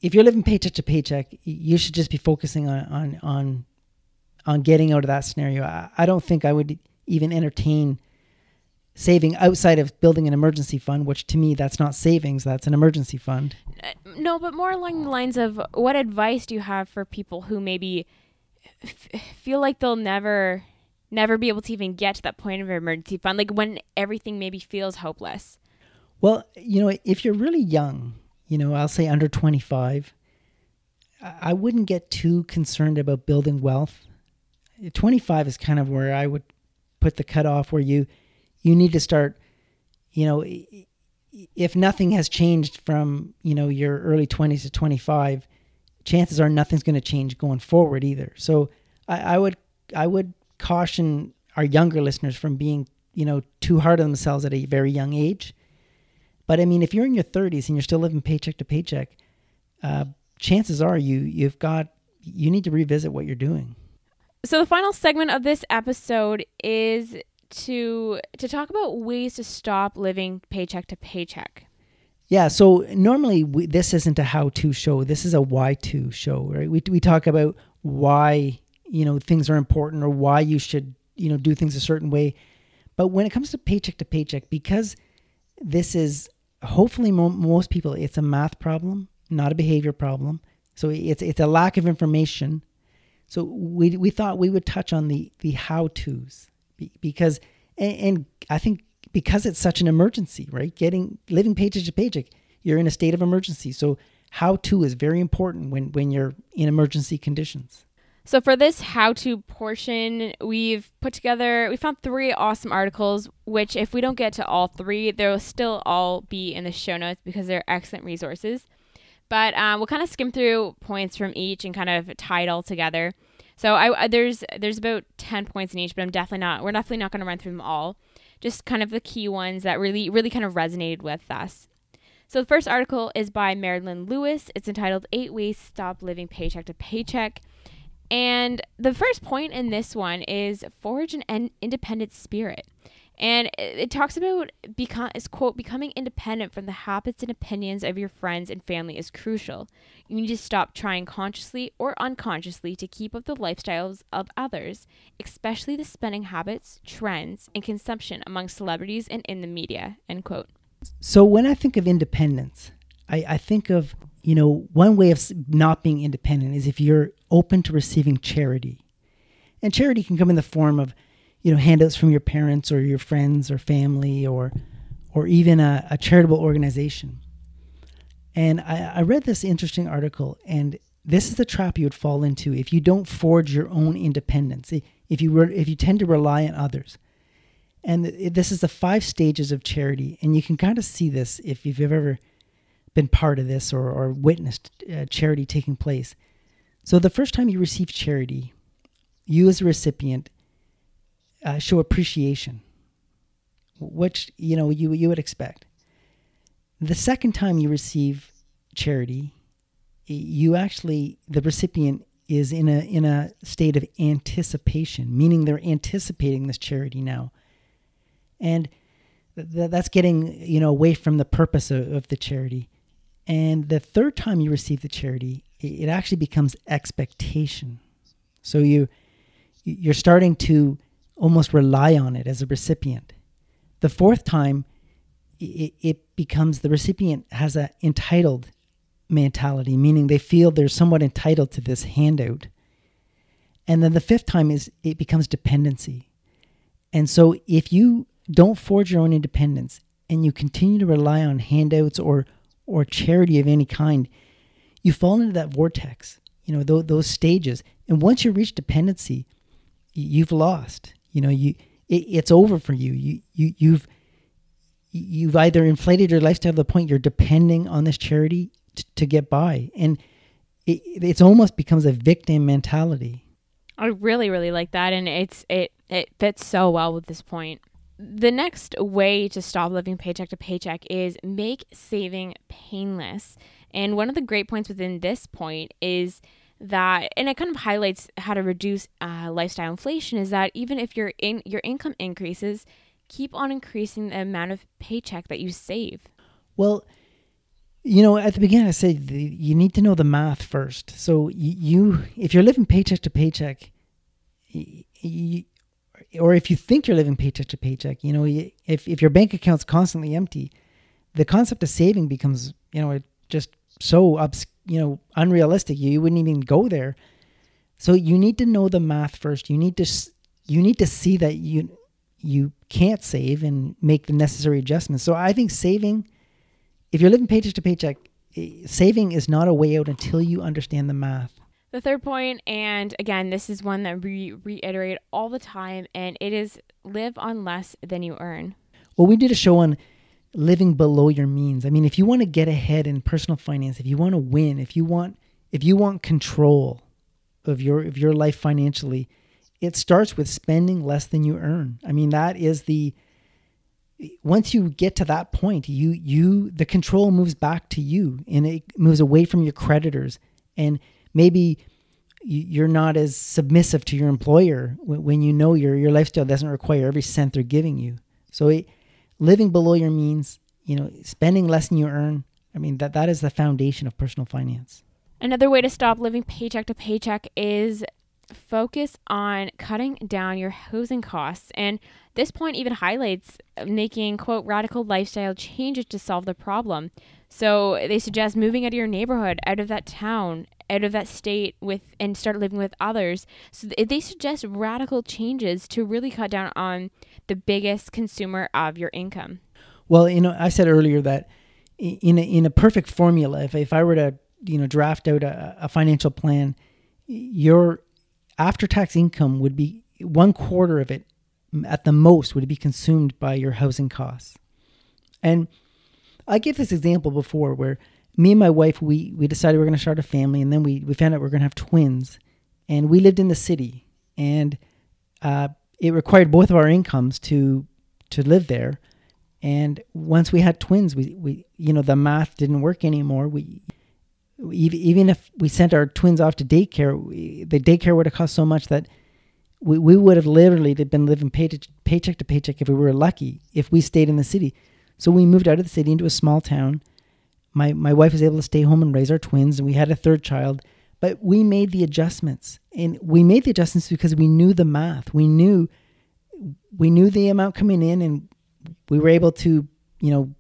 S2: if you're living paycheck to paycheck, you should just be focusing on on on on getting out of that scenario. I, I don't think I would even entertain saving outside of building an emergency fund, which to me that's not savings, that's an emergency fund.
S1: Uh, no, but more along the lines of what advice do you have for people who maybe f- feel like they'll never never be able to even get to that point of an emergency fund like when everything maybe feels hopeless.
S2: Well, you know, if you're really young you know, I'll say under 25, I wouldn't get too concerned about building wealth. 25 is kind of where I would put the cutoff where you you need to start, you know, if nothing has changed from, you know, your early 20s to 25, chances are nothing's going to change going forward either. So I, I would I would caution our younger listeners from being, you know, too hard on themselves at a very young age but I mean, if you're in your 30s and you're still living paycheck to paycheck, uh, chances are you you've got you need to revisit what you're doing.
S1: So the final segment of this episode is to to talk about ways to stop living paycheck to paycheck.
S2: Yeah, so normally we, this isn't a how-to show. This is a why-to show, right? We we talk about why you know things are important or why you should you know do things a certain way. But when it comes to paycheck to paycheck, because this is hopefully mo- most people, it's a math problem, not a behavior problem. So it's it's a lack of information. So we we thought we would touch on the the how-tos because and, and I think because it's such an emergency, right? Getting living paycheck to paycheck, you're in a state of emergency. So how to is very important when when you're in emergency conditions.
S1: So for this how-to portion, we've put together we found three awesome articles which if we don't get to all three, they'll still all be in the show notes because they're excellent resources. But um, we'll kind of skim through points from each and kind of tie it all together. So I, there's there's about ten points in each, but I'm definitely not we're definitely not going to run through them all just kind of the key ones that really, really kind of resonated with us. So the first article is by Marilyn Lewis. It's entitled Eight Ways to Stop Living Paycheck to Paycheck. And the first point in this one is forge an independent spirit. And it, talks about become is quote becoming independent from the habits and opinions of your friends and family is crucial. You need to stop trying consciously or unconsciously to keep up the lifestyles of others, especially the spending habits, trends, and consumption among celebrities and in the media. End quote.
S2: So when I think of independence, I, I think of you know one way of not being independent is if you're open to receiving charity, and charity can come in the form of you know handouts from your parents or your friends or family or or even a, a charitable organization. And I, I read this interesting article, and this is the trap you would fall into if you don't forge your own independence. If you were, if you tend to rely on others, and this is the five stages of charity, and you can kind of see this if you've ever been part of this or, or witnessed uh, charity taking place. So the first time you receive charity, you as a recipient uh, show appreciation, which you know you you would expect. The second time you receive charity, you actually the recipient is in a in a state of anticipation, meaning they're anticipating this charity now, and th- that's getting you know away from the purpose of, of the charity. And the third time you receive the charity, it, actually becomes expectation. So you you're starting to almost rely on it as a recipient. The fourth time, it, it becomes the recipient has an entitled mentality, meaning they feel they're somewhat entitled to this handout. And then the fifth time is it becomes dependency. And so if you don't forge your own independence and you continue to rely on handouts or or charity of any kind, you fall into that vortex, you know, th- those stages. And once you reach dependency, you've lost. You know, you it, it's over for you. You you you've you've either inflated your lifestyle to the point you're depending on this charity t- to get by, and it, it's almost becomes a victim mentality.
S1: I really really like that, and it's it it fits so well with this point. The next way to stop living paycheck to paycheck is make saving painless. And one of the great points within this point is that and it kind of highlights how to reduce uh, lifestyle inflation is that even if your in your income increases keep on increasing the amount of paycheck that you save
S2: well you know at the beginning i said you need to know the math first so you if you're living paycheck to paycheck you, or if you think you're living paycheck to paycheck you know if, if your bank account's constantly empty the concept of saving becomes you know just so obs- you know unrealistic. You wouldn't even go there. So you need to know the math first. You need to you need to see that you you can't save and make the necessary adjustments. So I think saving, if you're living paycheck to paycheck, eh, saving is not a way out until you understand the math.
S1: The third point, and again, this is one that we reiterate all the time, and it is live on less than you earn.
S2: Well, we did a show on living below your means. I mean, if you want to get ahead in personal finance, if you want to win, if you want if you want control of your of your life financially, it starts with spending less than you earn. I mean, that is the once you get to that point, you you the control moves back to you and it moves away from your creditors and maybe you're not as submissive to your employer when you know your your lifestyle doesn't require every cent they're giving you. So it, living below your means, you know, spending less than you earn, I mean that that is the foundation of personal finance.
S1: Another way to stop living paycheck to paycheck is focus on cutting down your housing costs. And this point even highlights making, quote, radical lifestyle changes to solve the problem. So they suggest moving out of your neighborhood, out of that town, out of that state with and start living with others. So they suggest radical changes to really cut down on the biggest consumer of your income.
S2: Well, you know, I said earlier that in a, in a perfect formula, if, if I were to, you know, draft out a, a financial plan, your after tax income would be one quarter of it at the most would be consumed by your housing costs. And I give this example before where me and my wife we we decided we are going to start a family and then we we found out we are going to have twins. And we lived in the city and uh, it required both of our incomes to to live there. And once we had twins we we you know the math didn't work anymore. We even if we sent our twins off to daycare, the daycare would have cost so much that we, we would have literally been living paycheck to paycheck if we were lucky, if we stayed in the city. So we moved out of the city into a small town. My, my wife was able to stay home and raise our twins, and we had a third child. But we made the adjustments. And we made the adjustments because we knew the math. We knew we knew the amount coming in and we were able to, you know,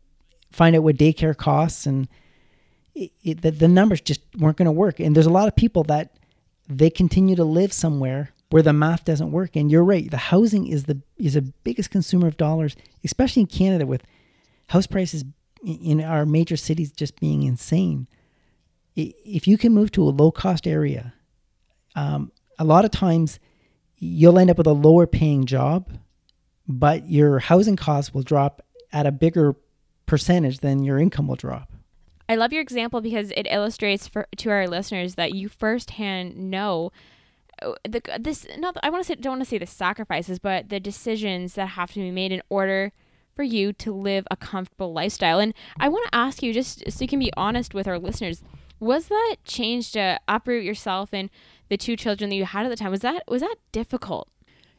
S2: find out what daycare costs and it, it, the, the numbers just weren't going to work. And there's a lot of people that they continue to live somewhere where the math doesn't work. And you're right, the housing is the is the biggest consumer of dollars, especially in Canada with house prices in our major cities just being insane. If you can move to a low cost area, um, a lot of times you'll end up with a lower paying job, but your housing costs will drop at a bigger percentage than your income will drop.
S1: I love your example because it illustrates for, to our listeners that you firsthand know uh, the this not I want to say don't want to say the sacrifices, but the decisions that have to be made in order for you to live a comfortable lifestyle. And I want to ask you just so you can be honest with our listeners, was that change to uproot yourself and the two children that you had at the time was that was that difficult?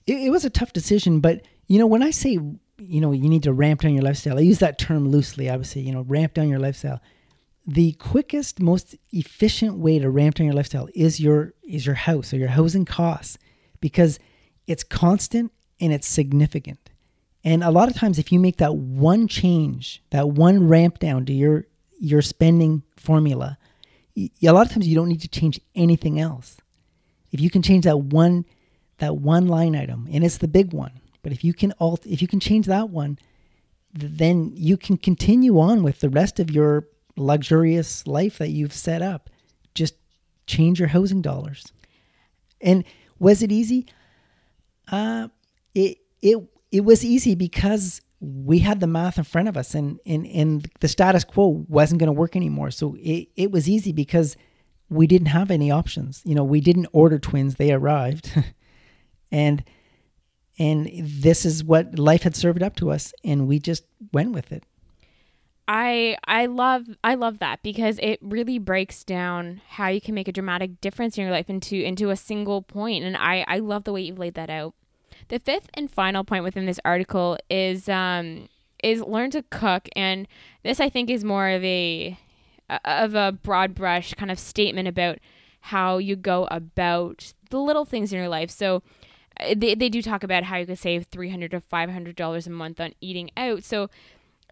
S2: It, it was a tough decision, but you know when I say you know you need to ramp down your lifestyle, I use that term loosely. Obviously, you know ramp down your lifestyle the quickest, most efficient way to ramp down your lifestyle is your is your house or your housing costs because it's constant and it's significant. And a lot of times if you make that one change, that one ramp down to your your spending formula, a lot of times you don't need to change anything else. If you can change that one that one line item, and it's the big one, but if you can alt if you can change that one, then you can continue on with the rest of your luxurious life that you've set up. Just change your housing dollars. And was it easy? Uh, it it it was easy because we had the math in front of us and and, and the status quo wasn't going to work anymore. So it, it was easy because we didn't have any options. You know, we didn't order twins, they arrived. and and this is what life had served up to us and we just went with it.
S1: I I love I love that because it really breaks down how you can make a dramatic difference in your life into into a single point and I I love the way you've laid that out. The fifth and final point within this article is um is learn to cook and this I think is more of a of a broad brush kind of statement about how you go about the little things in your life. So uh, they they do talk about how you could save 300 to 500 dollars a month on eating out. So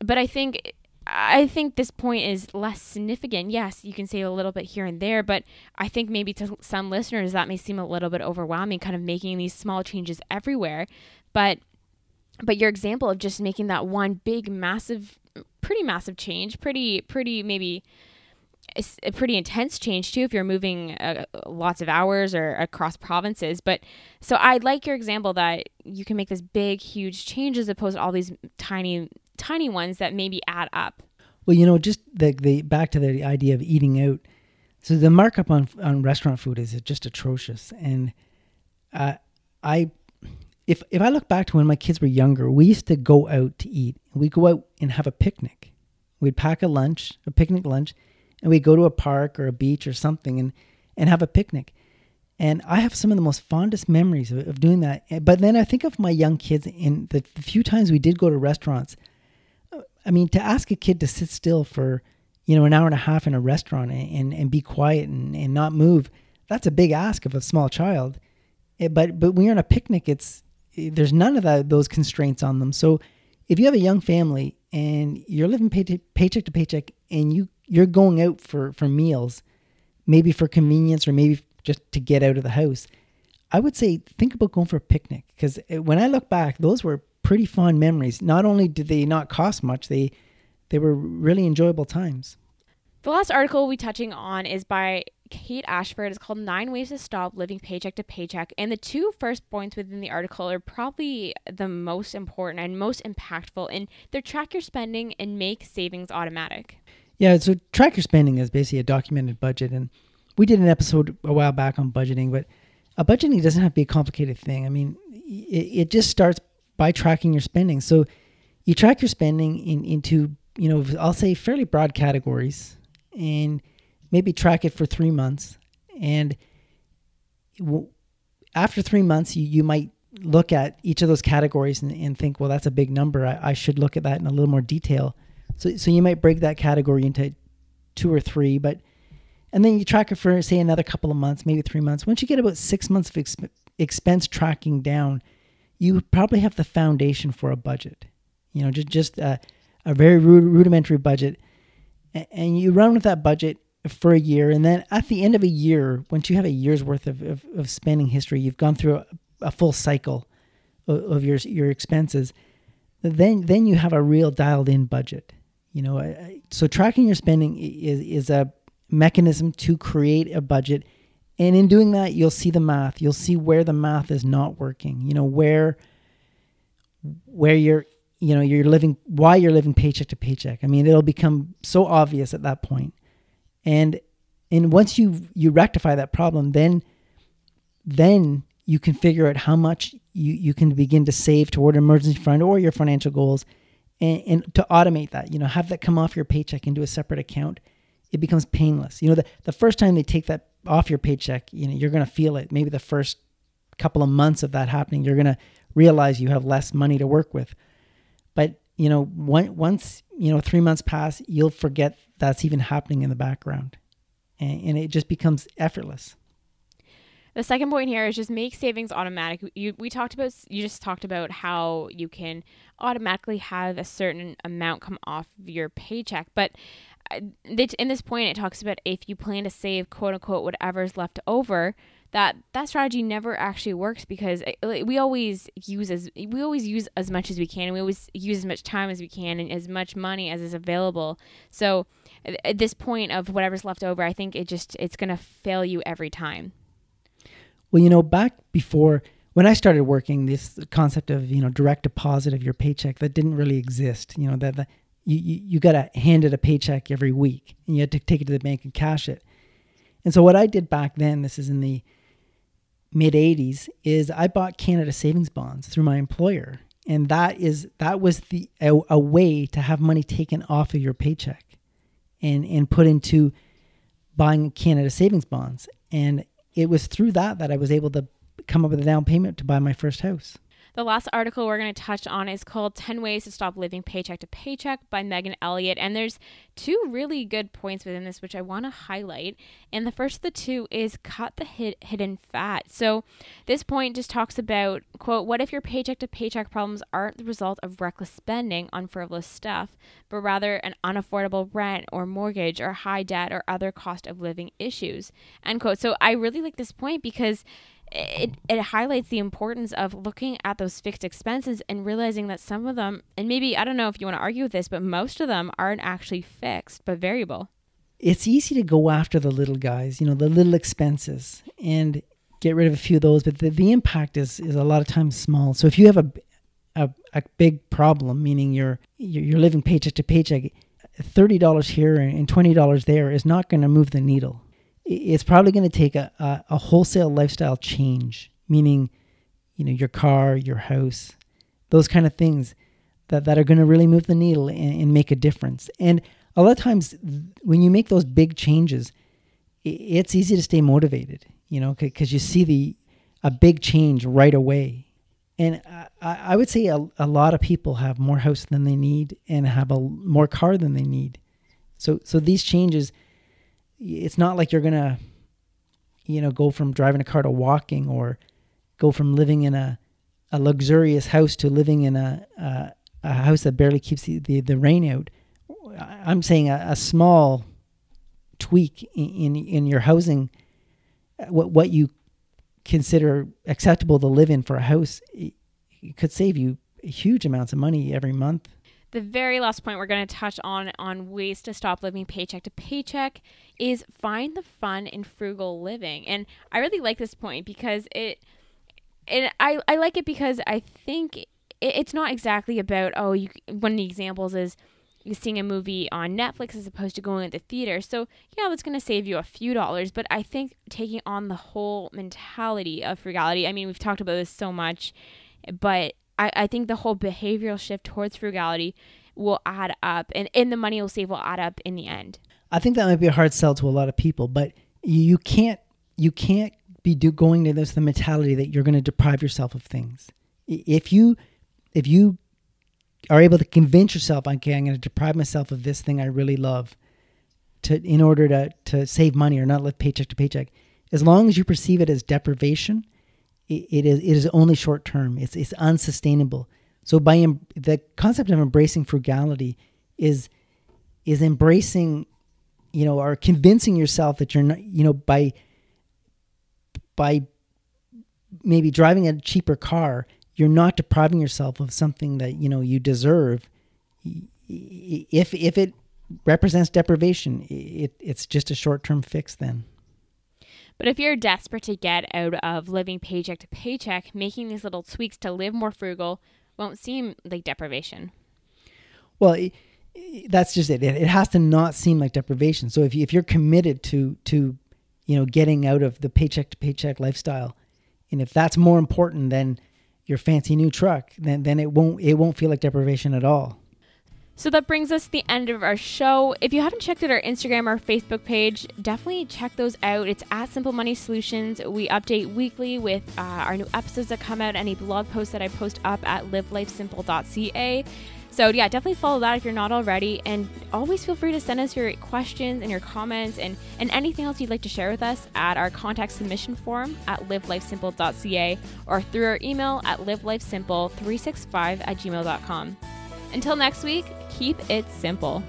S1: but I think I think this point is less significant. Yes, you can save a little bit here and there, but I think maybe to some listeners that may seem a little bit overwhelming, kind of making these small changes everywhere. But but your example of just making that one big, massive, pretty massive change, pretty pretty maybe a pretty intense change too if you're moving uh, lots of hours or across provinces but so i like your example that you can make this big huge change as opposed to all these tiny tiny ones that maybe add up.
S2: Well, you know, just the the back to the idea of eating out. So the markup on on restaurant food is just atrocious, and uh, I, if if I look back to when my kids were younger, we used to go out to eat. We go out and have a picnic. We'd pack a lunch, a picnic lunch, and we'd go to a park or a beach or something, and and have a picnic. And I have some of the most fondest memories of, of doing that. But then I think of my young kids and the few times we did go to restaurants. I mean, to ask a kid to sit still for, you know, an hour and a half in a restaurant and, and, and be quiet and, and not move, that's a big ask of a small child. It, eh, but but when you're on a picnic, it's eh, there's none of that those constraints on them. So if you have a young family and you're living pay to, paycheck to paycheck and you you're going out for for meals, maybe for convenience or maybe just to get out of the house, I would say think about going for a picnic because when I look back, those were pretty fond memories. Not only did they not cost much, they they were really enjoyable times.
S1: The last article we'll be touching on is by Kate Ashford. It's called Nine Ways to Stop Living Paycheck to Paycheck. And the two first points within the article are probably the most important and most impactful. And they're track your spending and make savings automatic.
S2: Yeah, so track your spending is basically a documented budget. And we did an episode a while back on budgeting, but a budgeting doesn't have to be a complicated thing. I mean, it, it just starts by tracking your spending. So you track your spending in, into, you know, I'll say fairly broad categories and maybe track it for three months. And after three months, you, you might look at each of those categories and, and think, well, that's a big number. I, I should look at that in a little more detail. So, so you might break that category into two or three, but and then you track it for say another couple of months, maybe three months. Once you get about six months of exp- expense tracking down, you probably have the foundation for a budget. You know, just just a, a very rudimentary budget and you run with that budget for a year and then at the end of a year once you have a year's worth of, of, of spending history you've gone through a, a full cycle of, of, your your expenses then then you have a real dialed in budget you know so tracking your spending is is a mechanism to create a budget and in doing that you'll see the math. You'll see where the math is not working you know where where you're you know you're living why you're living paycheck to paycheck. I mean it'll become so obvious at that point. and and once you you rectify that problem then then you can figure out how much you you can begin to save toward an emergency fund or your financial goals and, and to automate that you know have that come off your paycheck into a separate account it becomes painless. You know the, the first time they take that off your paycheck you know you're going to feel it maybe the first couple of months of that happening you're going to realize you have less money to work with but you know, once you know three months pass, you'll forget that's even happening in the background, and, and it just becomes effortless.
S1: The second point here is just make savings automatic. You, we talked about you just talked about how you can automatically have a certain amount come off of your paycheck, but in this point it talks about if you plan to save quote unquote whatever's left over that that strategy never actually works because eh, we always use as we always use as much as we can. And we always use as much time as we can and as much money as is available. So at this point of whatever's left over i think it just it's going to fail you every time.
S2: Well you know back before when i started working this concept of you know direct deposit of your paycheck that didn't really exist you know that the, you, you, you got to hand it a paycheck every week and you had to take it to the bank and cash it and so what i did back then this is in the mid 80s is I bought Canada savings bonds through my employer and that is that was the a, a, way to have money taken off of your paycheck and and put into buying Canada savings bonds and it was through that that I was able to come up with a down payment to buy my first house.
S1: The last article we're going to touch on is called 10 Ways to Stop Living Paycheck to Paycheck by Megan Elliott. And there's two really good points within this, which I want to highlight. And the first of the two is cut the hid- hidden fat. So this point just talks about, quote, what if your paycheck to paycheck problems aren't the result of reckless spending on frivolous stuff, but rather an unaffordable rent or mortgage or high debt or other cost of living issues, end quote. So I really like this point because it, it highlights the importance of looking at those fixed expenses and realizing that some of them, and maybe I don't know if you want to argue with this, but most of them aren't actually fixed but variable.
S2: It's easy to go after the little guys, you know, the little expenses and get rid of a few of those, but the, the impact is, is a lot of times small. So if you have a, a, a big problem, meaning you're, you're living paycheck to paycheck, $30 here and $20 there is not going to move the needle it's probably going to take a, a, a, wholesale lifestyle change, meaning, you know, your car, your house, those kind of things that, that are going to really move the needle and, and, make a difference. And a lot of times when you make those big changes, it's easy to stay motivated, you know, because you see the a big change right away. And I, I would say a, a lot of people have more house than they need and have a more car than they need. So so these changes, it's not like you're gonna, you know, go from driving a car to walking or go from living in a a luxurious house to living in a a, a house that barely keeps the, the, the rain out. I'm saying a, a small tweak in, in, in your housing, uh, what what you consider acceptable to live in for a house, it, it could save you huge amounts of money every month.
S1: The very last point we're going to touch on on ways to stop living paycheck to paycheck is find the fun in frugal living. And I really like this point because it and I, I like it because I think it, it's not exactly about oh you one of the examples is you seeing a movie on Netflix as opposed to going to the theater. So yeah, that's going to save you a few dollars, but I think taking on the whole mentality of frugality. I mean, we've talked about this so much, but I, I think the whole behavioral shift towards frugality will add up, and and the money you'll save will add up in the end.
S2: I think that might be a hard sell to a lot of people, but you can't you can't be do, going to this the mentality that you're going to deprive yourself of things. If you if you are able to convince yourself, okay, I'm going to deprive myself of this thing I really love, to in order to to save money or not live paycheck to paycheck. As long as you perceive it as deprivation, it, it is it is only short term. It's it's unsustainable. So by em- the concept of embracing frugality is is embracing, you know, or convincing yourself that you're not, you know, by by maybe driving a cheaper car, you're not depriving yourself of something that you know you deserve. If if it represents deprivation, it it's just a short term fix then.
S1: But if you're desperate to get out of living paycheck to paycheck, making these little tweaks to live more frugal won't seem like deprivation.
S2: Well, it, that's just it. It has to not seem like deprivation. So if you, if you're committed to to you know, getting out of the paycheck to paycheck lifestyle. And if that's more important than your fancy new truck, then then it won't it won't feel like deprivation at all.
S1: So that brings us to the end of our show. If you haven't checked out our Instagram or Facebook page, definitely check those out. It's at Simple Money Solutions. We update weekly with uh, our new episodes that come out, any blog posts that I post up at livelifesimple.ca. So yeah, definitely follow that if you're not already, and always feel free to send us your questions and your comments and and anything else you'd like to share with us at our contact submission form at livelifesimple.ca or through our email at livelifesimple365 at gmail.com. Until next week, keep it simple.